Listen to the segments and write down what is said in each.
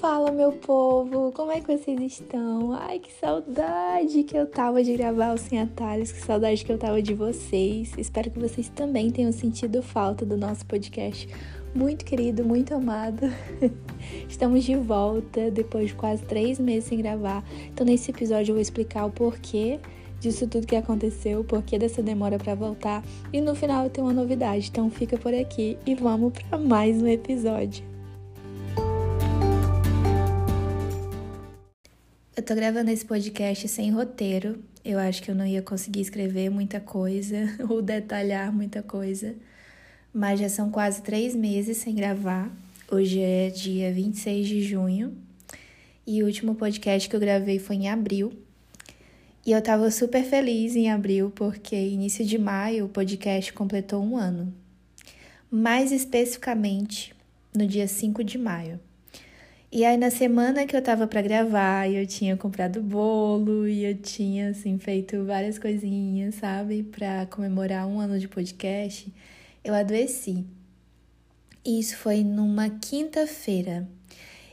Fala, meu povo! Como é que vocês estão? Ai, que saudade que eu tava de gravar o Sem Atalhos, que saudade que eu tava de vocês. Espero que vocês também tenham sentido falta do nosso podcast. Muito querido, muito amado. Estamos de volta depois de quase três meses sem gravar. Então, nesse episódio, eu vou explicar o porquê disso tudo que aconteceu, o porquê dessa demora para voltar. E no final, eu tenho uma novidade. Então, fica por aqui e vamos para mais um episódio. Eu tô gravando esse podcast sem roteiro. Eu acho que eu não ia conseguir escrever muita coisa ou detalhar muita coisa. Mas já são quase três meses sem gravar. Hoje é dia 26 de junho. E o último podcast que eu gravei foi em abril. E eu tava super feliz em abril, porque início de maio o podcast completou um ano. Mais especificamente, no dia 5 de maio. E aí na semana que eu tava para gravar, eu tinha comprado bolo e eu tinha assim feito várias coisinhas, sabe, para comemorar um ano de podcast, eu adoeci. E isso foi numa quinta-feira.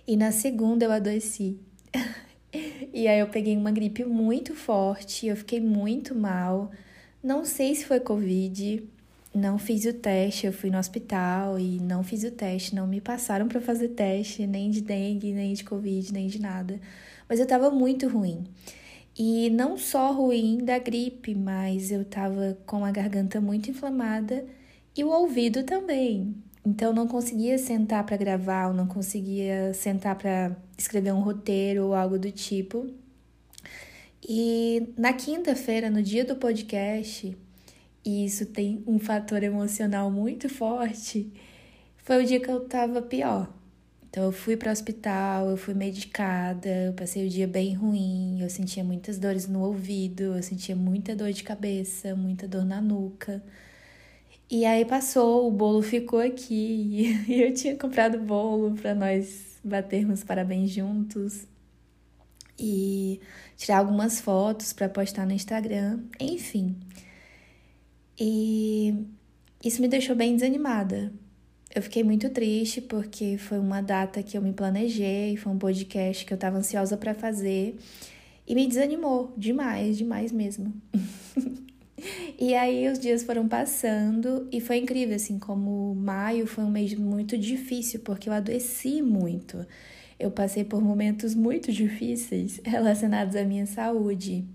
E na segunda eu adoeci. e aí eu peguei uma gripe muito forte, eu fiquei muito mal. Não sei se foi covid, não fiz o teste, eu fui no hospital e não fiz o teste, não me passaram para fazer teste, nem de dengue, nem de covid, nem de nada. Mas eu tava muito ruim. E não só ruim da gripe, mas eu tava com a garganta muito inflamada e o ouvido também. Então não conseguia sentar para gravar, não conseguia sentar para escrever um roteiro ou algo do tipo. E na quinta-feira, no dia do podcast, e isso tem um fator emocional muito forte, foi o dia que eu tava pior. Então eu fui para o hospital, eu fui medicada, eu passei o dia bem ruim, eu sentia muitas dores no ouvido, eu sentia muita dor de cabeça, muita dor na nuca. E aí passou, o bolo ficou aqui e eu tinha comprado bolo para nós batermos parabéns juntos e tirar algumas fotos para postar no Instagram, enfim. E isso me deixou bem desanimada. Eu fiquei muito triste porque foi uma data que eu me planejei, foi um podcast que eu estava ansiosa para fazer e me desanimou demais, demais mesmo. e aí os dias foram passando e foi incrível, assim, como maio foi um mês muito difícil porque eu adoeci muito. Eu passei por momentos muito difíceis relacionados à minha saúde.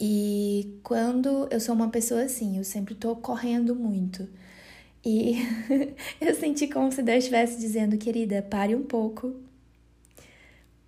E quando eu sou uma pessoa assim, eu sempre tô correndo muito. E eu senti como se Deus estivesse dizendo, querida, pare um pouco.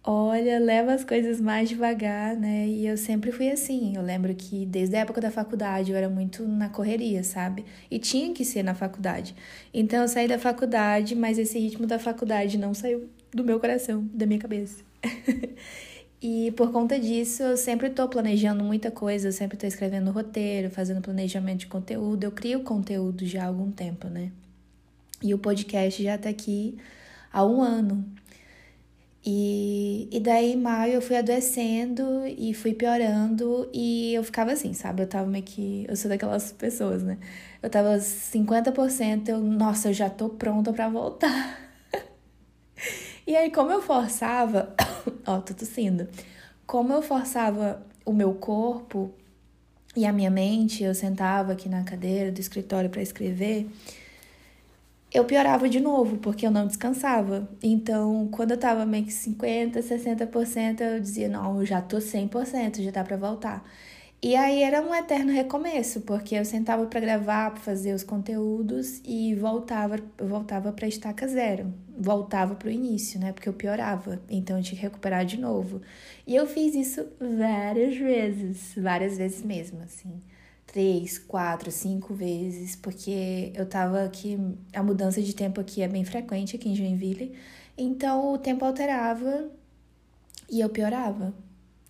Olha, leva as coisas mais devagar, né? E eu sempre fui assim. Eu lembro que desde a época da faculdade eu era muito na correria, sabe? E tinha que ser na faculdade. Então eu saí da faculdade, mas esse ritmo da faculdade não saiu do meu coração, da minha cabeça. E por conta disso, eu sempre estou planejando muita coisa, eu sempre estou escrevendo roteiro, fazendo planejamento de conteúdo. Eu crio conteúdo já há algum tempo, né? E o podcast já está aqui há um ano. E, e daí, em maio, eu fui adoecendo e fui piorando. E eu ficava assim, sabe? Eu tava meio que. Eu sou daquelas pessoas, né? Eu tava 50%, eu, nossa, eu já tô pronta para voltar. E aí, como eu forçava, ó, tô tossindo. Como eu forçava o meu corpo e a minha mente, eu sentava aqui na cadeira do escritório para escrever, eu piorava de novo, porque eu não descansava. Então, quando eu tava meio que 50, 60%, eu dizia, não, eu já tô 100%, já dá para voltar. E aí era um eterno recomeço, porque eu sentava para gravar, para fazer os conteúdos e voltava, voltava para estaca zero, voltava para o início, né? Porque eu piorava, então eu tinha que recuperar de novo. E eu fiz isso várias vezes, várias vezes mesmo, assim, três, quatro, cinco vezes, porque eu tava aqui, a mudança de tempo aqui é bem frequente aqui em Joinville, então o tempo alterava e eu piorava.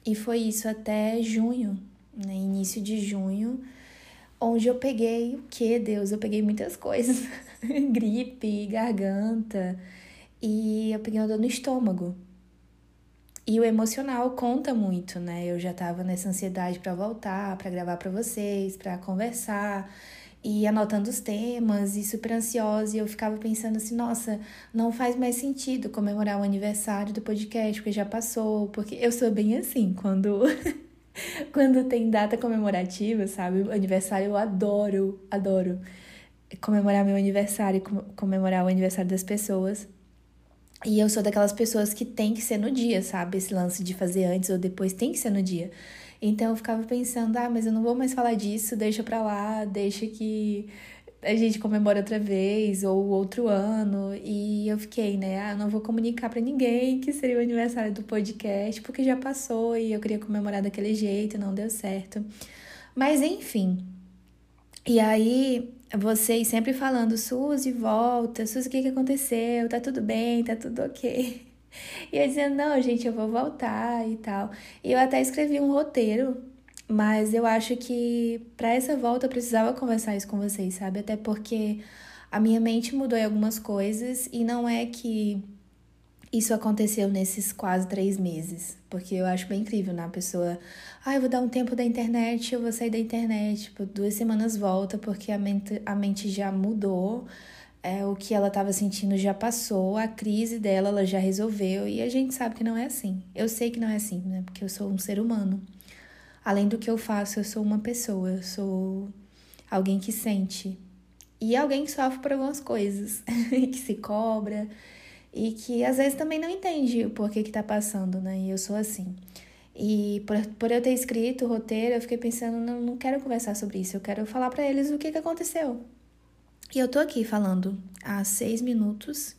E foi isso até junho né, início de junho, onde eu peguei o que, Deus? Eu peguei muitas coisas, gripe, garganta, e eu peguei uma dor no estômago. E o emocional conta muito, né? Eu já tava nessa ansiedade para voltar, para gravar para vocês, para conversar. e anotando os temas e super ansiosa. E eu ficava pensando assim: nossa, não faz mais sentido comemorar o aniversário do podcast, porque já passou. Porque eu sou bem assim, quando. quando tem data comemorativa, sabe? Aniversário eu adoro, adoro comemorar meu aniversário, comemorar o aniversário das pessoas. E eu sou daquelas pessoas que tem que ser no dia, sabe? Esse lance de fazer antes ou depois tem que ser no dia. Então eu ficava pensando, ah, mas eu não vou mais falar disso, deixa pra lá, deixa que a gente comemora outra vez ou outro ano. E eu fiquei, né? Ah, não vou comunicar para ninguém que seria o aniversário do podcast, porque já passou e eu queria comemorar daquele jeito, não deu certo. Mas enfim. E aí vocês sempre falando, Suzy, volta, Suzy, o que, que aconteceu? Tá tudo bem, tá tudo ok. E eu dizendo, não, gente, eu vou voltar e tal. E eu até escrevi um roteiro, mas eu acho que para essa volta eu precisava conversar isso com vocês, sabe? Até porque a minha mente mudou em algumas coisas e não é que isso aconteceu nesses quase três meses, porque eu acho bem incrível, né? A pessoa, ah, eu vou dar um tempo da internet, eu vou sair da internet, tipo, duas semanas volta, porque a mente, a mente já mudou, é, o que ela estava sentindo já passou, a crise dela ela já resolveu, e a gente sabe que não é assim. Eu sei que não é assim, né? Porque eu sou um ser humano. Além do que eu faço, eu sou uma pessoa, eu sou alguém que sente. E alguém que sofre por algumas coisas, que se cobra, e que às vezes também não entende o porquê que tá passando, né? E eu sou assim. E por, por eu ter escrito o roteiro, eu fiquei pensando, não, não quero conversar sobre isso, eu quero falar para eles o que, que aconteceu. E eu tô aqui falando há 6 minutos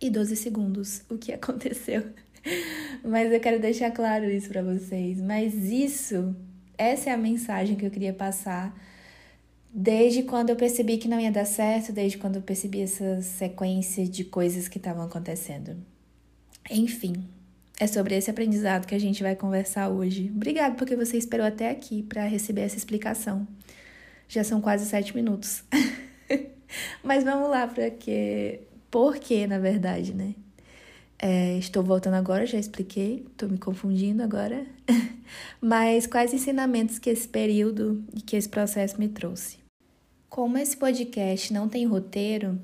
e 12 segundos o que aconteceu. Mas eu quero deixar claro isso para vocês. Mas isso, essa é a mensagem que eu queria passar Desde quando eu percebi que não ia dar certo, desde quando eu percebi essa sequência de coisas que estavam acontecendo. Enfim, é sobre esse aprendizado que a gente vai conversar hoje. Obrigado porque você esperou até aqui para receber essa explicação. Já são quase sete minutos. Mas vamos lá para que. Por que, na verdade, né? É, estou voltando agora, já expliquei, estou me confundindo agora. Mas quais ensinamentos que esse período e que esse processo me trouxe? Como esse podcast não tem roteiro,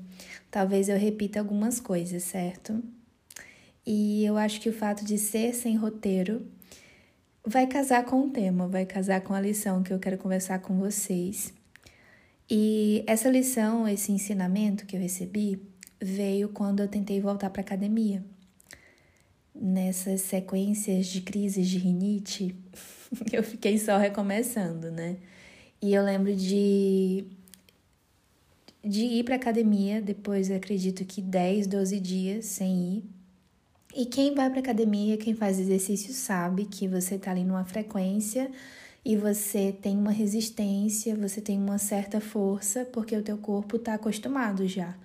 talvez eu repita algumas coisas, certo? E eu acho que o fato de ser sem roteiro vai casar com o tema, vai casar com a lição que eu quero conversar com vocês. E essa lição, esse ensinamento que eu recebi, veio quando eu tentei voltar para academia. Nessas sequências de crises de rinite, eu fiquei só recomeçando, né? E eu lembro de de ir para academia, depois acredito que 10, 12 dias sem ir. E quem vai para academia, quem faz exercício sabe que você tá ali numa frequência e você tem uma resistência, você tem uma certa força, porque o teu corpo tá acostumado já.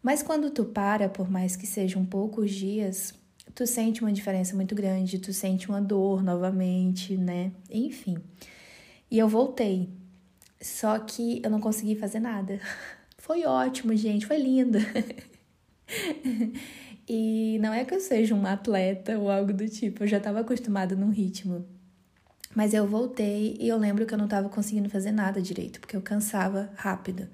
Mas quando tu para, por mais que sejam poucos dias, tu sente uma diferença muito grande, tu sente uma dor novamente, né? Enfim. E eu voltei. Só que eu não consegui fazer nada. Foi ótimo, gente, foi lindo. e não é que eu seja uma atleta ou algo do tipo, eu já estava acostumada num ritmo. Mas eu voltei e eu lembro que eu não estava conseguindo fazer nada direito, porque eu cansava rápido.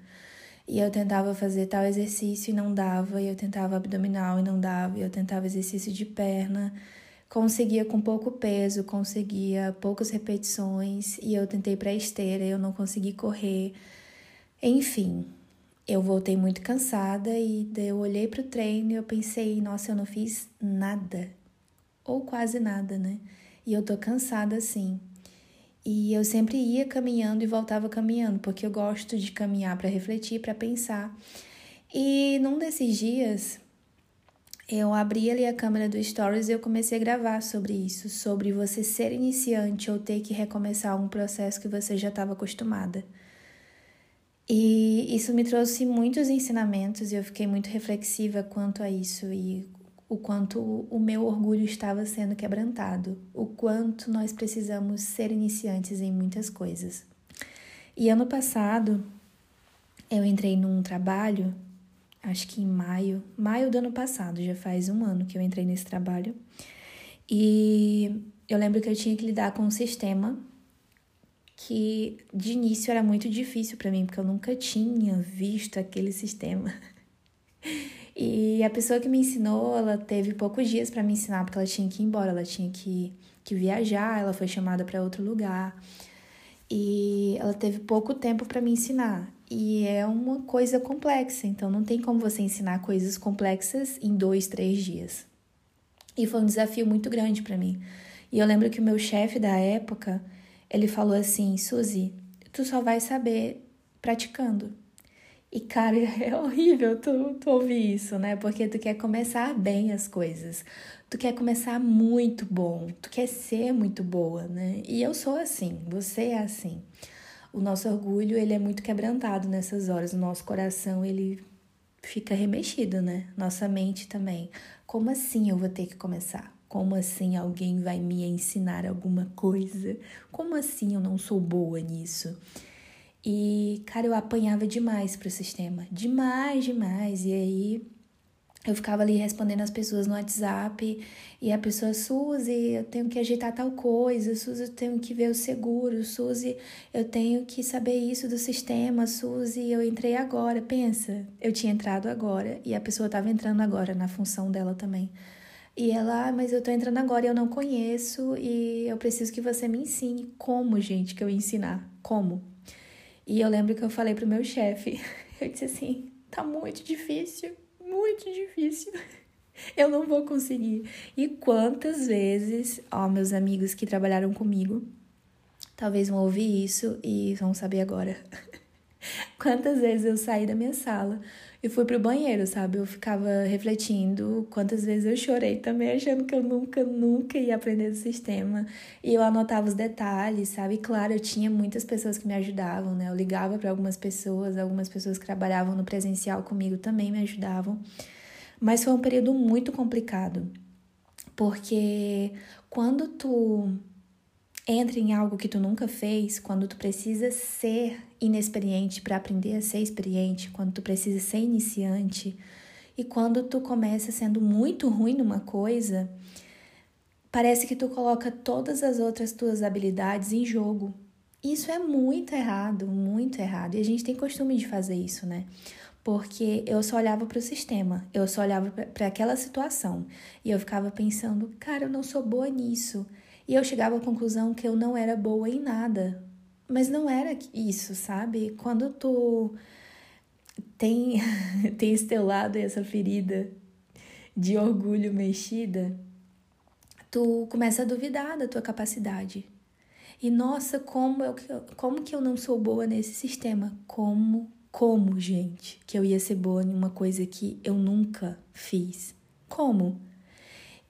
E eu tentava fazer tal exercício e não dava, e eu tentava abdominal e não dava, e eu tentava exercício de perna, conseguia com pouco peso, conseguia poucas repetições, e eu tentei para esteira, eu não consegui correr. Enfim, eu voltei muito cansada e eu olhei para o treino e eu pensei, nossa, eu não fiz nada. Ou quase nada, né? E eu tô cansada assim. E eu sempre ia caminhando e voltava caminhando, porque eu gosto de caminhar para refletir, para pensar. E num desses dias, eu abri ali a câmera do Stories e eu comecei a gravar sobre isso, sobre você ser iniciante ou ter que recomeçar um processo que você já estava acostumada. E isso me trouxe muitos ensinamentos e eu fiquei muito reflexiva quanto a isso e o quanto o meu orgulho estava sendo quebrantado, o quanto nós precisamos ser iniciantes em muitas coisas. E ano passado eu entrei num trabalho, acho que em maio, maio do ano passado, já faz um ano que eu entrei nesse trabalho. E eu lembro que eu tinha que lidar com um sistema que de início era muito difícil para mim, porque eu nunca tinha visto aquele sistema. E a pessoa que me ensinou, ela teve poucos dias para me ensinar, porque ela tinha que ir embora, ela tinha que, que viajar, ela foi chamada para outro lugar. E ela teve pouco tempo para me ensinar. E é uma coisa complexa, então não tem como você ensinar coisas complexas em dois, três dias. E foi um desafio muito grande para mim. E eu lembro que o meu chefe da época, ele falou assim: Suzy, tu só vai saber praticando. E, cara, é horrível tu, tu ouvir isso, né? Porque tu quer começar bem as coisas. Tu quer começar muito bom. Tu quer ser muito boa, né? E eu sou assim, você é assim. O nosso orgulho, ele é muito quebrantado nessas horas. O nosso coração, ele fica remexido, né? Nossa mente também. Como assim eu vou ter que começar? Como assim alguém vai me ensinar alguma coisa? Como assim eu não sou boa nisso? E, cara, eu apanhava demais pro sistema. Demais, demais. E aí eu ficava ali respondendo as pessoas no WhatsApp e a pessoa, Suzy, eu tenho que ajeitar tal coisa, Suzy, eu tenho que ver o seguro, Suzy, eu tenho que saber isso do sistema, Suzy, eu entrei agora. Pensa, eu tinha entrado agora e a pessoa estava entrando agora na função dela também. E ela, ah, mas eu tô entrando agora e eu não conheço e eu preciso que você me ensine. Como, gente, que eu ensinar? Como? E eu lembro que eu falei pro meu chefe, eu disse assim, tá muito difícil muito difícil. Eu não vou conseguir. E quantas vezes, ó, meus amigos que trabalharam comigo, talvez vão ouvir isso e vão saber agora. Quantas vezes eu saí da minha sala e fui pro banheiro, sabe? Eu ficava refletindo quantas vezes eu chorei também, achando que eu nunca, nunca ia aprender do sistema. E eu anotava os detalhes, sabe? E claro, eu tinha muitas pessoas que me ajudavam, né? Eu ligava para algumas pessoas, algumas pessoas que trabalhavam no presencial comigo também me ajudavam. Mas foi um período muito complicado, porque quando tu entra em algo que tu nunca fez, quando tu precisa ser inexperiente para aprender a ser experiente, quando tu precisa ser iniciante e quando tu começa sendo muito ruim numa coisa, parece que tu coloca todas as outras tuas habilidades em jogo. Isso é muito errado, muito errado. E a gente tem costume de fazer isso, né? Porque eu só olhava para o sistema, eu só olhava para aquela situação e eu ficava pensando, cara, eu não sou boa nisso. E eu chegava à conclusão que eu não era boa em nada. Mas não era isso, sabe? Quando tu tem, tem esse teu lado e essa ferida de orgulho mexida, tu começa a duvidar da tua capacidade. E nossa, como eu, como que eu não sou boa nesse sistema? Como, como, gente, que eu ia ser boa em uma coisa que eu nunca fiz? Como?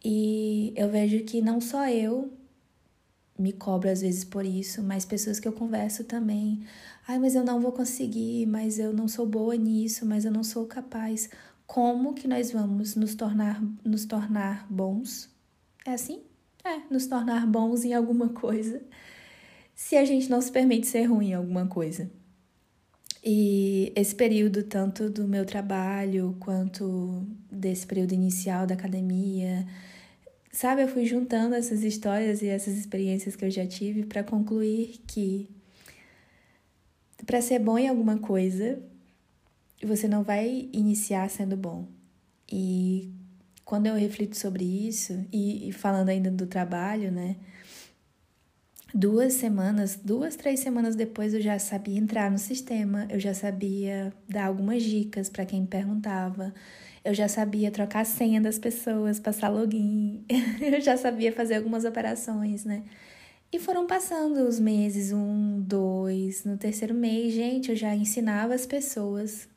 E eu vejo que não só eu, me cobro às vezes por isso, mas pessoas que eu converso também. Ai, mas eu não vou conseguir, mas eu não sou boa nisso, mas eu não sou capaz. Como que nós vamos nos tornar nos tornar bons? É assim? É, nos tornar bons em alguma coisa. Se a gente não se permite ser ruim em alguma coisa. E esse período, tanto do meu trabalho quanto desse período inicial da academia, Sabe, eu fui juntando essas histórias e essas experiências que eu já tive para concluir que para ser bom em alguma coisa, você não vai iniciar sendo bom. E quando eu reflito sobre isso, e, e falando ainda do trabalho, né? Duas semanas, duas, três semanas depois eu já sabia entrar no sistema, eu já sabia dar algumas dicas para quem perguntava, eu já sabia trocar a senha das pessoas, passar login, eu já sabia fazer algumas operações, né? E foram passando os meses, um, dois, no terceiro mês, gente, eu já ensinava as pessoas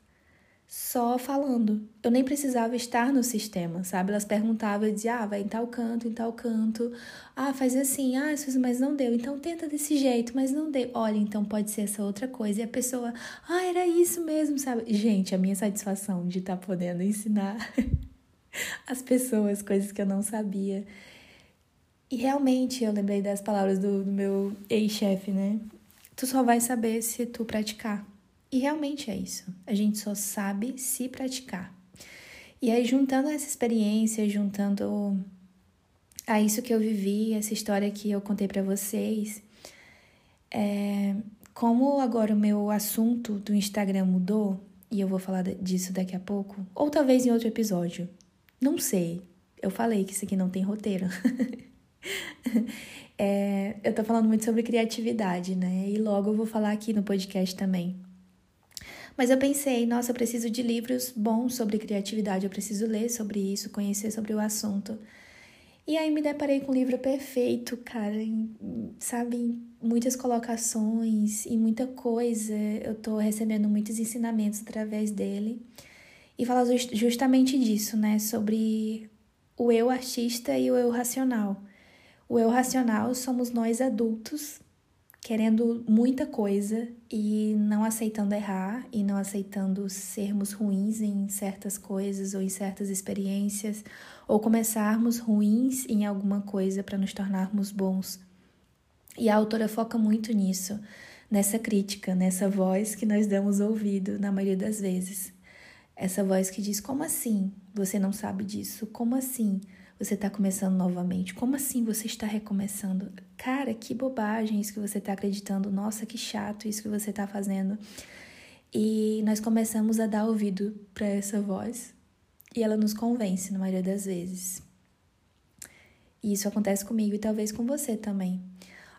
só falando. Eu nem precisava estar no sistema, sabe? Elas perguntavam, eu dizia, ah, vai em tal canto, em tal canto. Ah, faz assim, ah, mas não deu. Então tenta desse jeito, mas não deu. Olha, então pode ser essa outra coisa. E a pessoa, ah, era isso mesmo, sabe? Gente, a minha satisfação de estar tá podendo ensinar as pessoas coisas que eu não sabia. E realmente eu lembrei das palavras do, do meu ex-chefe, né? Tu só vai saber se tu praticar. E realmente é isso. A gente só sabe se praticar. E aí, juntando essa experiência, juntando a isso que eu vivi, essa história que eu contei para vocês, É, como agora o meu assunto do Instagram mudou, e eu vou falar disso daqui a pouco, ou talvez em outro episódio, não sei. Eu falei que isso aqui não tem roteiro. é, eu tô falando muito sobre criatividade, né? E logo eu vou falar aqui no podcast também. Mas eu pensei, nossa, eu preciso de livros bons sobre criatividade, eu preciso ler sobre isso, conhecer sobre o assunto. E aí me deparei com um livro perfeito, cara, em, sabe, muitas colocações e muita coisa. Eu tô recebendo muitos ensinamentos através dele. E fala justamente disso, né, sobre o eu artista e o eu racional. O eu racional somos nós adultos querendo muita coisa e não aceitando errar e não aceitando sermos ruins em certas coisas ou em certas experiências ou começarmos ruins em alguma coisa para nos tornarmos bons. E a autora foca muito nisso, nessa crítica, nessa voz que nós damos ouvido na maioria das vezes. Essa voz que diz: Como assim você não sabe disso? Como assim você está começando novamente? Como assim você está recomeçando? Cara, que bobagem isso que você está acreditando. Nossa, que chato isso que você está fazendo. E nós começamos a dar ouvido para essa voz e ela nos convence na maioria das vezes. E isso acontece comigo e talvez com você também.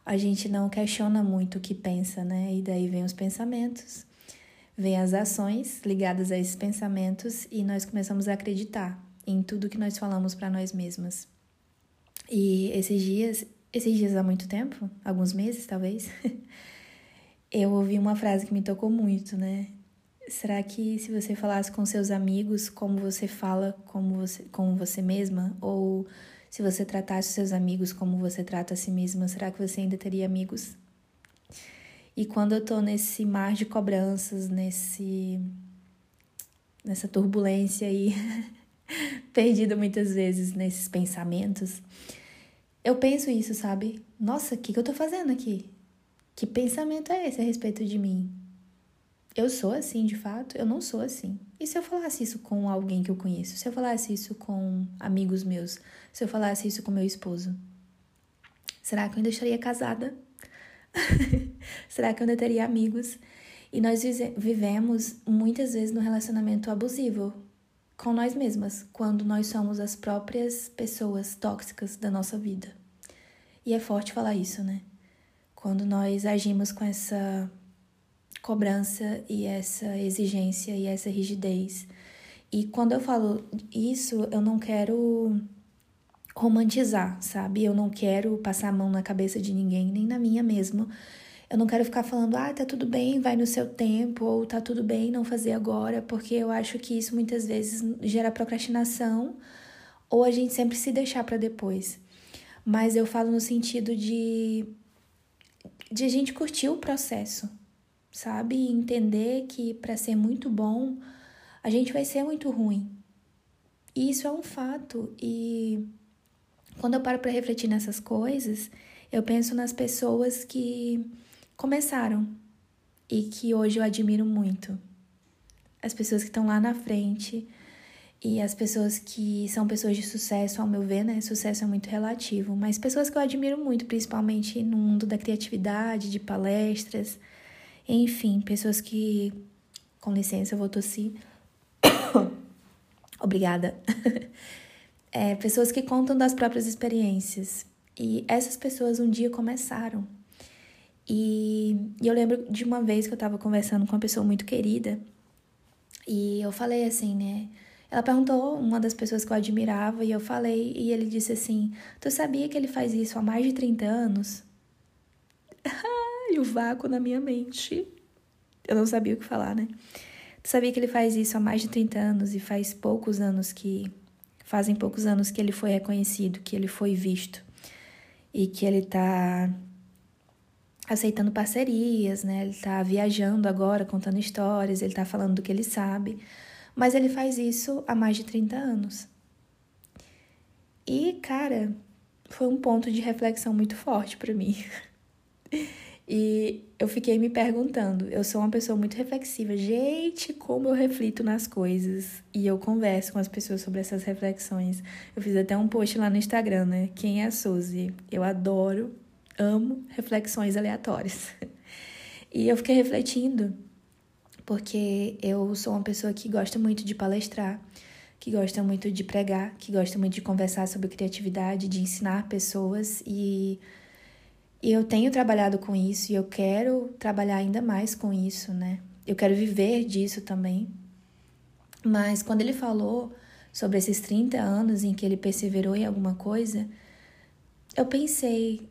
A gente não questiona muito o que pensa, né? E daí vem os pensamentos, vem as ações ligadas a esses pensamentos e nós começamos a acreditar em tudo que nós falamos para nós mesmas. E esses dias, esses dias há muito tempo, alguns meses talvez, eu ouvi uma frase que me tocou muito, né? Será que se você falasse com seus amigos como você fala como você, com você mesma? Ou se você tratasse seus amigos como você trata a si mesma, será que você ainda teria amigos? E quando eu tô nesse mar de cobranças, nesse nessa turbulência aí perdida muitas vezes nesses pensamentos, eu penso isso, sabe? Nossa, o que, que eu tô fazendo aqui? Que pensamento é esse a respeito de mim? Eu sou assim de fato? Eu não sou assim. E se eu falasse isso com alguém que eu conheço? Se eu falasse isso com amigos meus? Se eu falasse isso com meu esposo? Será que eu ainda estaria casada? Será que eu ainda teria amigos? E nós vivemos muitas vezes no relacionamento abusivo, com nós mesmas, quando nós somos as próprias pessoas tóxicas da nossa vida. E é forte falar isso, né? Quando nós agimos com essa cobrança e essa exigência e essa rigidez. E quando eu falo isso, eu não quero romantizar, sabe? Eu não quero passar a mão na cabeça de ninguém, nem na minha mesmo, eu não quero ficar falando, ah, tá tudo bem, vai no seu tempo, ou tá tudo bem não fazer agora, porque eu acho que isso muitas vezes gera procrastinação, ou a gente sempre se deixar para depois. Mas eu falo no sentido de, de a gente curtir o processo, sabe? E entender que para ser muito bom, a gente vai ser muito ruim. E isso é um fato. E quando eu paro para refletir nessas coisas, eu penso nas pessoas que começaram e que hoje eu admiro muito. As pessoas que estão lá na frente e as pessoas que são pessoas de sucesso, ao meu ver, né? Sucesso é muito relativo, mas pessoas que eu admiro muito, principalmente no mundo da criatividade, de palestras, enfim, pessoas que. Com licença, eu vou tossir. Obrigada. é, pessoas que contam das próprias experiências. E essas pessoas um dia começaram e, eu lembro de uma vez que eu tava conversando com uma pessoa muito querida e eu falei assim, né? Ela perguntou uma das pessoas que eu admirava e eu falei, e ele disse assim: Tu sabia que ele faz isso há mais de 30 anos? e o vácuo na minha mente. Eu não sabia o que falar, né? Tu sabia que ele faz isso há mais de 30 anos e faz poucos anos que. Fazem poucos anos que ele foi reconhecido, que ele foi visto e que ele tá aceitando parcerias, né? Ele tá viajando agora, contando histórias, ele tá falando do que ele sabe, mas ele faz isso há mais de 30 anos. E, cara, foi um ponto de reflexão muito forte para mim. E eu fiquei me perguntando, eu sou uma pessoa muito reflexiva, gente, como eu reflito nas coisas e eu converso com as pessoas sobre essas reflexões. Eu fiz até um post lá no Instagram, né? Quem é a Suzy? Eu adoro amo reflexões aleatórias. E eu fiquei refletindo, porque eu sou uma pessoa que gosta muito de palestrar, que gosta muito de pregar, que gosta muito de conversar sobre criatividade, de ensinar pessoas e eu tenho trabalhado com isso e eu quero trabalhar ainda mais com isso, né? Eu quero viver disso também. Mas quando ele falou sobre esses 30 anos em que ele perseverou em alguma coisa, eu pensei,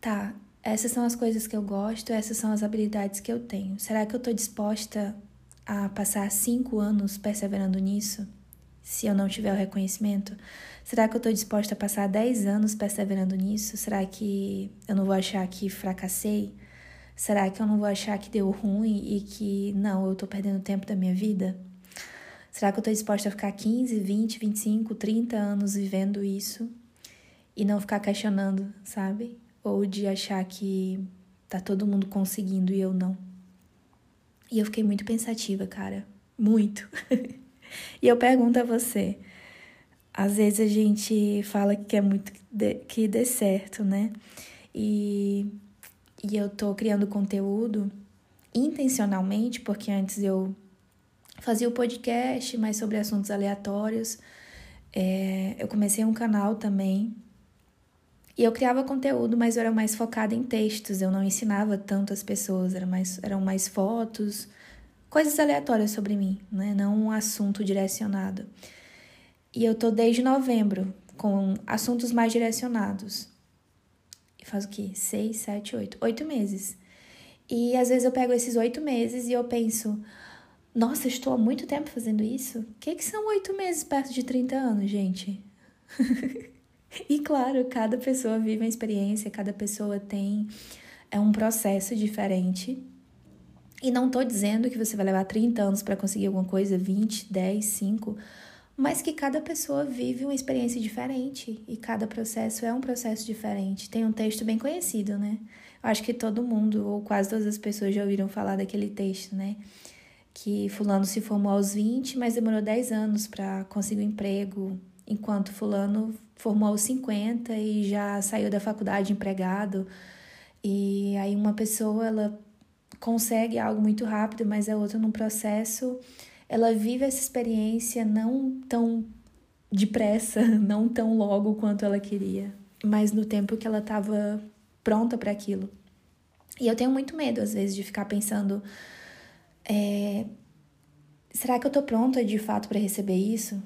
tá, essas são as coisas que eu gosto, essas são as habilidades que eu tenho. Será que eu estou disposta a passar cinco anos perseverando nisso? Se eu não tiver o reconhecimento? Será que eu estou disposta a passar 10 anos perseverando nisso? Será que eu não vou achar que fracassei? Será que eu não vou achar que deu ruim e que não, eu estou perdendo tempo da minha vida? Será que eu estou disposta a ficar 15, 20, 25, 30 anos vivendo isso e não ficar questionando, sabe? Ou de achar que tá todo mundo conseguindo e eu não? E eu fiquei muito pensativa, cara. Muito. e eu pergunto a você: às vezes a gente fala que quer muito que dê certo, né? E, e eu tô criando conteúdo intencionalmente, porque antes eu fazia o podcast, mas sobre assuntos aleatórios. É, eu comecei um canal também. E eu criava conteúdo, mas eu era mais focada em textos. Eu não ensinava tanto as pessoas, era mais, eram mais fotos, coisas aleatórias sobre mim, né? Não um assunto direcionado. E eu tô desde novembro com assuntos mais direcionados. E faz o quê? Seis, sete, oito. Oito meses. E às vezes eu pego esses oito meses e eu penso, nossa, estou há muito tempo fazendo isso? O que, que são oito meses perto de 30 anos, gente? e claro, cada pessoa vive uma experiência, cada pessoa tem é um processo diferente. E não tô dizendo que você vai levar 30 anos para conseguir alguma coisa, 20, 10, 5 mas que cada pessoa vive uma experiência diferente e cada processo é um processo diferente. Tem um texto bem conhecido, né? Acho que todo mundo, ou quase todas as pessoas já ouviram falar daquele texto, né? Que Fulano se formou aos 20, mas demorou 10 anos para conseguir um emprego, enquanto Fulano formou aos 50 e já saiu da faculdade empregado. E aí uma pessoa, ela consegue algo muito rápido, mas a outra num processo ela vive essa experiência não tão depressa, não tão logo quanto ela queria, mas no tempo que ela estava pronta para aquilo. E eu tenho muito medo, às vezes, de ficar pensando: é, será que eu tô pronta de fato para receber isso?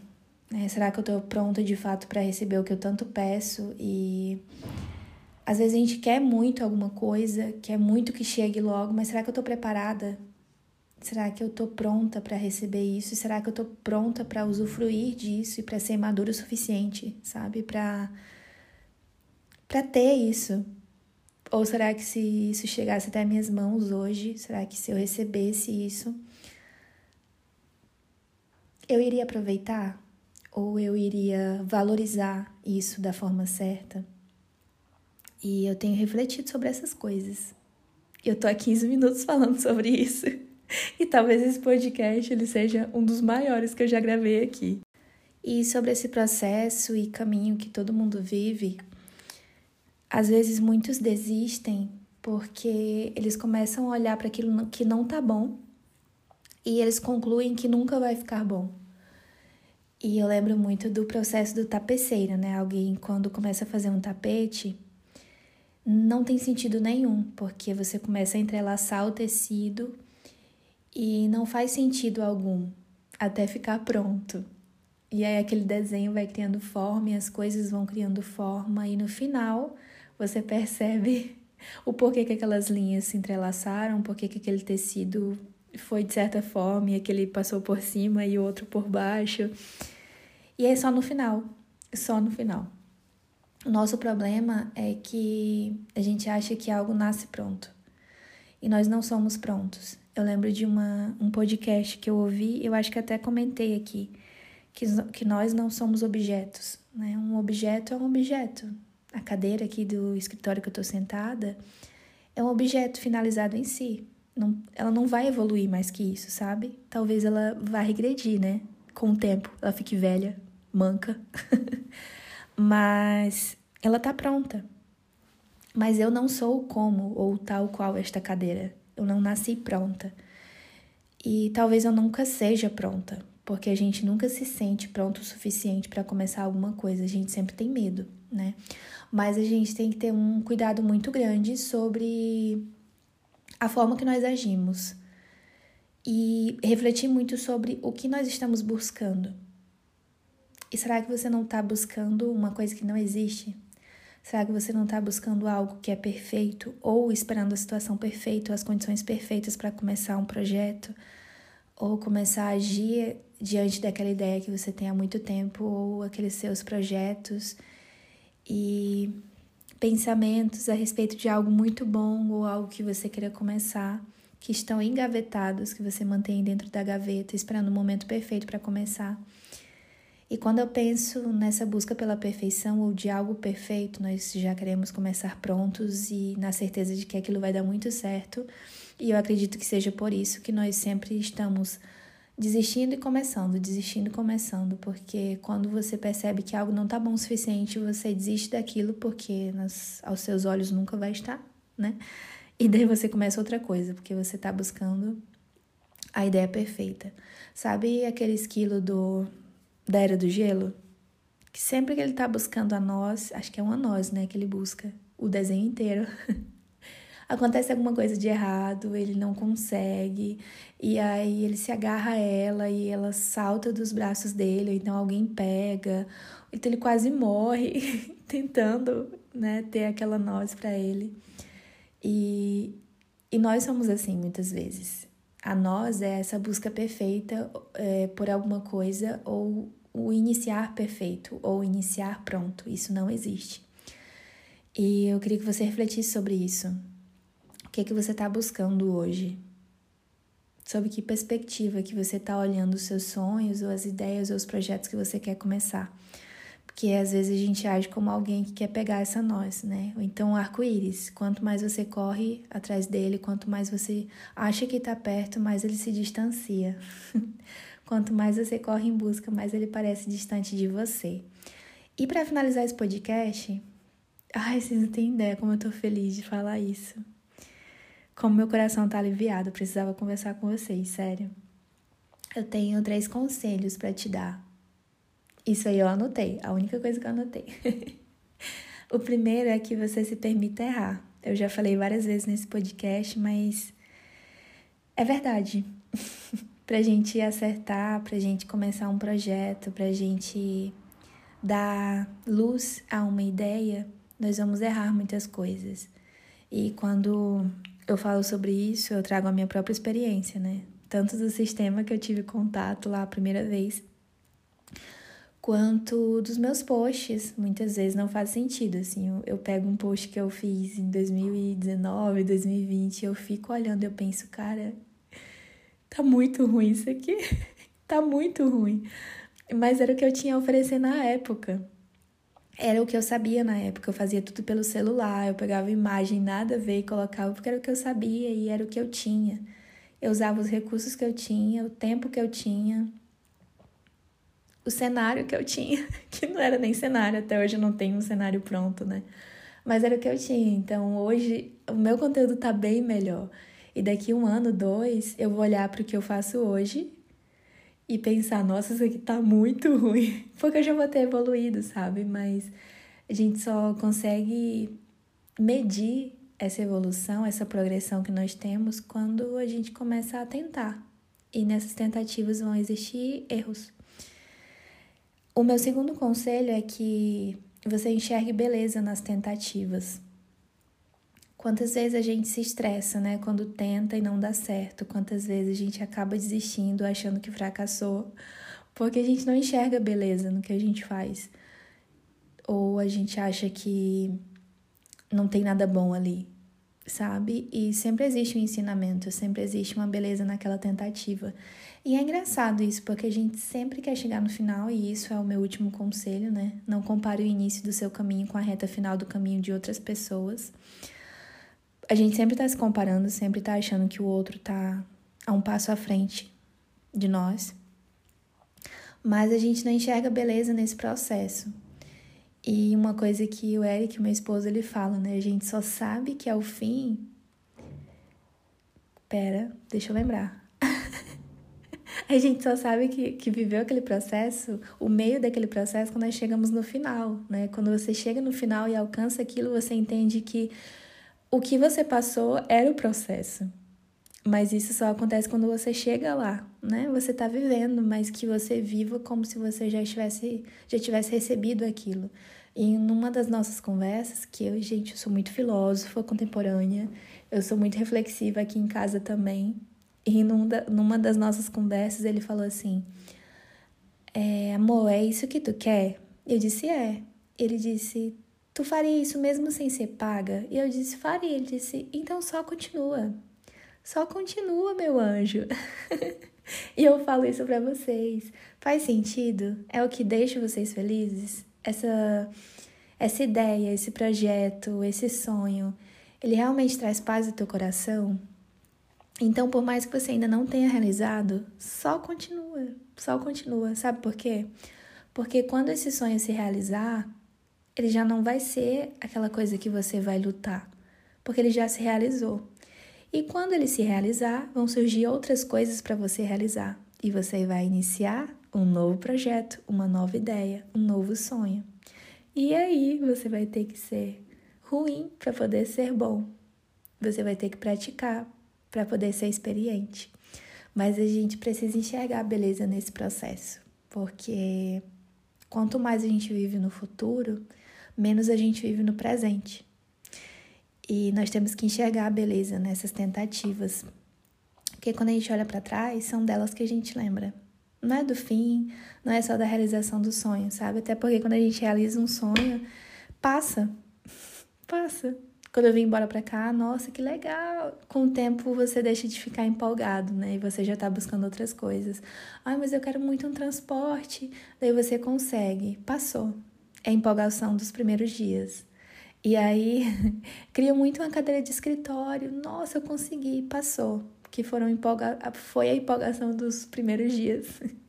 É, será que eu tô pronta de fato para receber o que eu tanto peço? E às vezes a gente quer muito alguma coisa, quer muito que chegue logo, mas será que eu tô preparada Será que eu tô pronta para receber isso? Será que eu tô pronta para usufruir disso e para ser madura o suficiente, sabe? Para para ter isso? Ou será que se isso chegasse até minhas mãos hoje, será que se eu recebesse isso, eu iria aproveitar ou eu iria valorizar isso da forma certa? E eu tenho refletido sobre essas coisas. Eu tô há 15 minutos falando sobre isso. e talvez esse podcast ele seja um dos maiores que eu já gravei aqui. E sobre esse processo e caminho que todo mundo vive, às vezes muitos desistem porque eles começam a olhar para aquilo que não tá bom e eles concluem que nunca vai ficar bom. E eu lembro muito do processo do tapeceiro, né? Alguém quando começa a fazer um tapete, não tem sentido nenhum, porque você começa a entrelaçar o tecido e não faz sentido algum até ficar pronto. E aí aquele desenho vai criando forma e as coisas vão criando forma e no final você percebe o porquê que aquelas linhas se entrelaçaram, porquê que aquele tecido foi de certa forma e aquele passou por cima e o outro por baixo. E é só no final, só no final. O nosso problema é que a gente acha que algo nasce pronto. E nós não somos prontos. Eu lembro de uma, um podcast que eu ouvi, eu acho que até comentei aqui, que, que nós não somos objetos. Né? Um objeto é um objeto. A cadeira aqui do escritório que eu estou sentada é um objeto finalizado em si. Não, ela não vai evoluir mais que isso, sabe? Talvez ela vá regredir, né? Com o tempo, ela fique velha, manca. Mas ela tá pronta. Mas eu não sou como ou tal qual esta cadeira. Eu não nasci pronta. E talvez eu nunca seja pronta, porque a gente nunca se sente pronto o suficiente para começar alguma coisa. A gente sempre tem medo, né? Mas a gente tem que ter um cuidado muito grande sobre a forma que nós agimos e refletir muito sobre o que nós estamos buscando. E será que você não está buscando uma coisa que não existe? Será que você não está buscando algo que é perfeito ou esperando a situação perfeita, as condições perfeitas para começar um projeto ou começar a agir diante daquela ideia que você tem há muito tempo ou aqueles seus projetos e pensamentos a respeito de algo muito bom ou algo que você queira começar? que estão engavetados, que você mantém dentro da gaveta, esperando o momento perfeito para começar. E quando eu penso nessa busca pela perfeição ou de algo perfeito, nós já queremos começar prontos e na certeza de que aquilo vai dar muito certo. E eu acredito que seja por isso que nós sempre estamos desistindo e começando, desistindo e começando, porque quando você percebe que algo não está bom o suficiente, você desiste daquilo porque nas, aos seus olhos nunca vai estar, né? E daí você começa outra coisa, porque você tá buscando a ideia perfeita. Sabe aquele esquilo do da Era do Gelo? Que sempre que ele tá buscando a nós, acho que é uma nós, né, que ele busca o desenho inteiro. Acontece alguma coisa de errado, ele não consegue, e aí ele se agarra a ela e ela salta dos braços dele, ou então alguém pega, então ele quase morre tentando, né, ter aquela nós para ele. E, e nós somos assim muitas vezes. A nós é essa busca perfeita é, por alguma coisa ou o iniciar perfeito ou iniciar pronto. Isso não existe. E eu queria que você refletisse sobre isso. O que é que você está buscando hoje? Sobre que perspectiva que você está olhando os seus sonhos ou as ideias ou os projetos que você quer começar? Porque às vezes a gente age como alguém que quer pegar essa nós, né? Ou então arco-íris. Quanto mais você corre atrás dele, quanto mais você acha que está perto, mais ele se distancia. quanto mais você corre em busca, mais ele parece distante de você. E para finalizar esse podcast, ai, vocês não têm ideia como eu tô feliz de falar isso. Como meu coração tá aliviado, precisava conversar com vocês, sério. Eu tenho três conselhos para te dar isso aí eu anotei, a única coisa que eu anotei. o primeiro é que você se permita errar. Eu já falei várias vezes nesse podcast, mas é verdade. pra gente acertar, pra gente começar um projeto, pra gente dar luz a uma ideia, nós vamos errar muitas coisas. E quando eu falo sobre isso, eu trago a minha própria experiência, né? Tanto do sistema que eu tive contato lá a primeira vez, quanto dos meus posts. Muitas vezes não faz sentido, assim, eu, eu pego um post que eu fiz em 2019, 2020, eu fico olhando eu penso, cara, tá muito ruim isso aqui, tá muito ruim. Mas era o que eu tinha a oferecer na época. Era o que eu sabia na época, eu fazia tudo pelo celular, eu pegava imagem nada a ver e colocava porque era o que eu sabia e era o que eu tinha. Eu usava os recursos que eu tinha, o tempo que eu tinha, o cenário que eu tinha, que não era nem cenário, até hoje eu não tenho um cenário pronto, né? Mas era o que eu tinha. Então hoje o meu conteúdo tá bem melhor. E daqui um ano, dois, eu vou olhar para o que eu faço hoje e pensar, nossa, isso aqui tá muito ruim. Porque eu já vou ter evoluído, sabe? Mas a gente só consegue medir essa evolução, essa progressão que nós temos quando a gente começa a tentar. E nessas tentativas vão existir erros. O meu segundo conselho é que você enxergue beleza nas tentativas. Quantas vezes a gente se estressa, né, quando tenta e não dá certo? Quantas vezes a gente acaba desistindo, achando que fracassou, porque a gente não enxerga beleza no que a gente faz. Ou a gente acha que não tem nada bom ali, sabe? E sempre existe um ensinamento, sempre existe uma beleza naquela tentativa. E é engraçado isso, porque a gente sempre quer chegar no final, e isso é o meu último conselho, né? Não compare o início do seu caminho com a reta final do caminho de outras pessoas. A gente sempre tá se comparando, sempre tá achando que o outro tá a um passo à frente de nós. Mas a gente não enxerga beleza nesse processo. E uma coisa que o Eric, meu esposo, ele fala, né? A gente só sabe que é o fim. Pera, deixa eu lembrar. a gente só sabe que, que viveu aquele processo, o meio daquele processo, quando nós chegamos no final, né? Quando você chega no final e alcança aquilo, você entende que o que você passou era o processo. Mas isso só acontece quando você chega lá, né? Você está vivendo, mas que você viva como se você já estivesse, já tivesse recebido aquilo. E numa das nossas conversas, que eu, gente, eu sou muito filósofa contemporânea, eu sou muito reflexiva aqui em casa também. E numa das nossas conversas ele falou assim: é, Amor, é isso que tu quer? Eu disse: É. Ele disse: Tu faria isso mesmo sem ser paga? E eu disse: Faria. Ele disse: Então só continua. Só continua, meu anjo. e eu falo isso para vocês. Faz sentido? É o que deixa vocês felizes? Essa essa ideia, esse projeto, esse sonho, ele realmente traz paz ao teu coração? Então, por mais que você ainda não tenha realizado, só continua, só continua. Sabe por quê? Porque quando esse sonho se realizar, ele já não vai ser aquela coisa que você vai lutar, porque ele já se realizou. E quando ele se realizar, vão surgir outras coisas para você realizar, e você vai iniciar um novo projeto, uma nova ideia, um novo sonho. E aí você vai ter que ser ruim para poder ser bom. Você vai ter que praticar para poder ser experiente. Mas a gente precisa enxergar a beleza nesse processo, porque quanto mais a gente vive no futuro, menos a gente vive no presente. E nós temos que enxergar a beleza nessas tentativas. Porque quando a gente olha para trás, são delas que a gente lembra. Não é do fim, não é só da realização do sonho, sabe? Até porque quando a gente realiza um sonho, passa. Passa. Quando eu vim embora pra cá, nossa, que legal! Com o tempo você deixa de ficar empolgado, né? E você já tá buscando outras coisas. Ai, mas eu quero muito um transporte. Daí você consegue. Passou é a empolgação dos primeiros dias. E aí cria muito uma cadeira de escritório. Nossa, eu consegui, passou. Que foram empolga... foi a empolgação dos primeiros dias.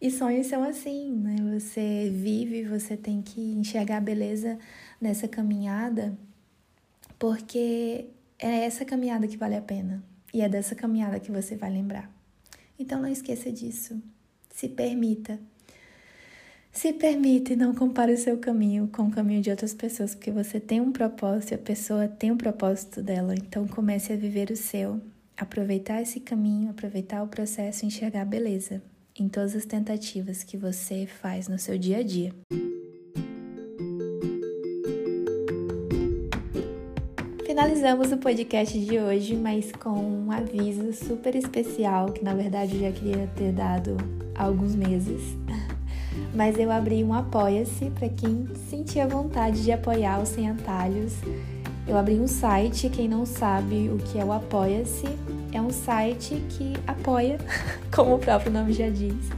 E sonhos são assim, né? Você vive, você tem que enxergar a beleza nessa caminhada, porque é essa caminhada que vale a pena. E é dessa caminhada que você vai lembrar. Então não esqueça disso. Se permita se permite, não compare o seu caminho com o caminho de outras pessoas, porque você tem um propósito e a pessoa tem um propósito dela. Então comece a viver o seu, aproveitar esse caminho, aproveitar o processo e enxergar a beleza em todas as tentativas que você faz no seu dia a dia. Finalizamos o podcast de hoje, mas com um aviso super especial que na verdade eu já queria ter dado há alguns meses mas eu abri um Apoia-se para quem sentia vontade de apoiar o Sem Atalhos. Eu abri um site, quem não sabe o que é o Apoia-se, é um site que apoia, como o próprio nome já diz,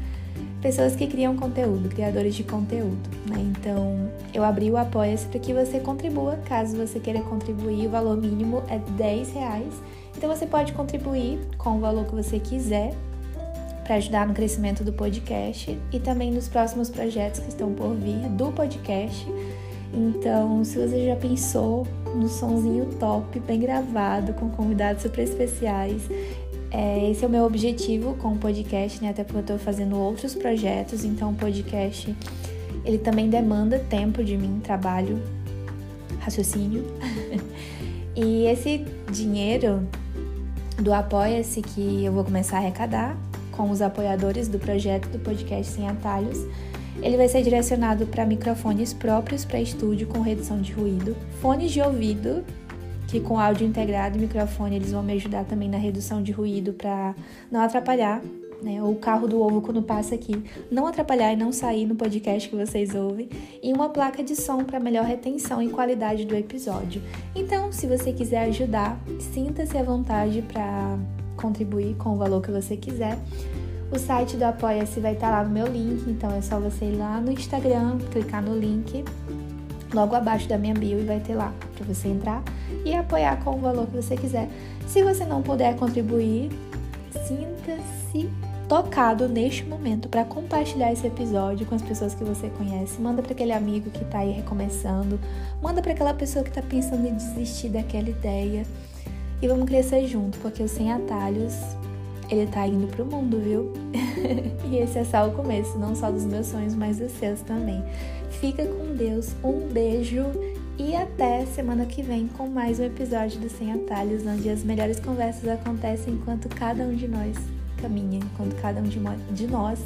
pessoas que criam conteúdo, criadores de conteúdo. Né? Então, eu abri o Apoia-se para que você contribua, caso você queira contribuir, o valor mínimo é 10 reais. Então, você pode contribuir com o valor que você quiser para ajudar no crescimento do podcast e também nos próximos projetos que estão por vir do podcast. Então, se você já pensou no sonzinho top, bem gravado, com convidados super especiais, é, esse é o meu objetivo com o podcast, né? Até porque eu estou fazendo outros projetos, então o podcast ele também demanda tempo de mim, trabalho, raciocínio. e esse dinheiro do Apoia-se que eu vou começar a arrecadar com os apoiadores do projeto do podcast Sem Atalhos. Ele vai ser direcionado para microfones próprios para estúdio com redução de ruído, fones de ouvido, que com áudio integrado e microfone eles vão me ajudar também na redução de ruído para não atrapalhar, né? O carro do ovo quando passa aqui, não atrapalhar e não sair no podcast que vocês ouvem, e uma placa de som para melhor retenção e qualidade do episódio. Então, se você quiser ajudar, sinta-se à vontade para contribuir com o valor que você quiser. O site do Apoia-se vai estar lá no meu link, então é só você ir lá no Instagram, clicar no link logo abaixo da minha bio e vai ter lá para você entrar e apoiar com o valor que você quiser. Se você não puder contribuir, sinta-se tocado neste momento para compartilhar esse episódio com as pessoas que você conhece. Manda para aquele amigo que está aí recomeçando, manda para aquela pessoa que está pensando em desistir daquela ideia. E vamos crescer junto, porque o Sem Atalhos, ele tá indo pro mundo, viu? e esse é só o começo, não só dos meus sonhos, mas dos seus também. Fica com Deus, um beijo e até semana que vem com mais um episódio do Sem Atalhos, onde as melhores conversas acontecem enquanto cada um de nós caminha, enquanto cada um de nós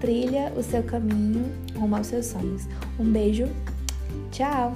trilha o seu caminho rumo aos seus sonhos. Um beijo, tchau!